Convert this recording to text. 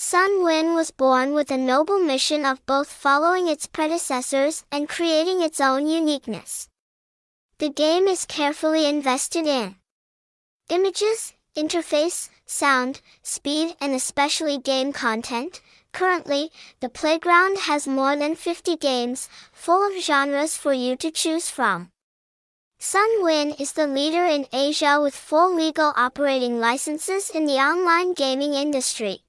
Sun Sunwin was born with a noble mission of both following its predecessors and creating its own uniqueness. The game is carefully invested in images, interface, sound, speed and especially game content. Currently, the playground has more than 50 games, full of genres for you to choose from. Sun Win is the leader in Asia with full legal operating licenses in the online gaming industry.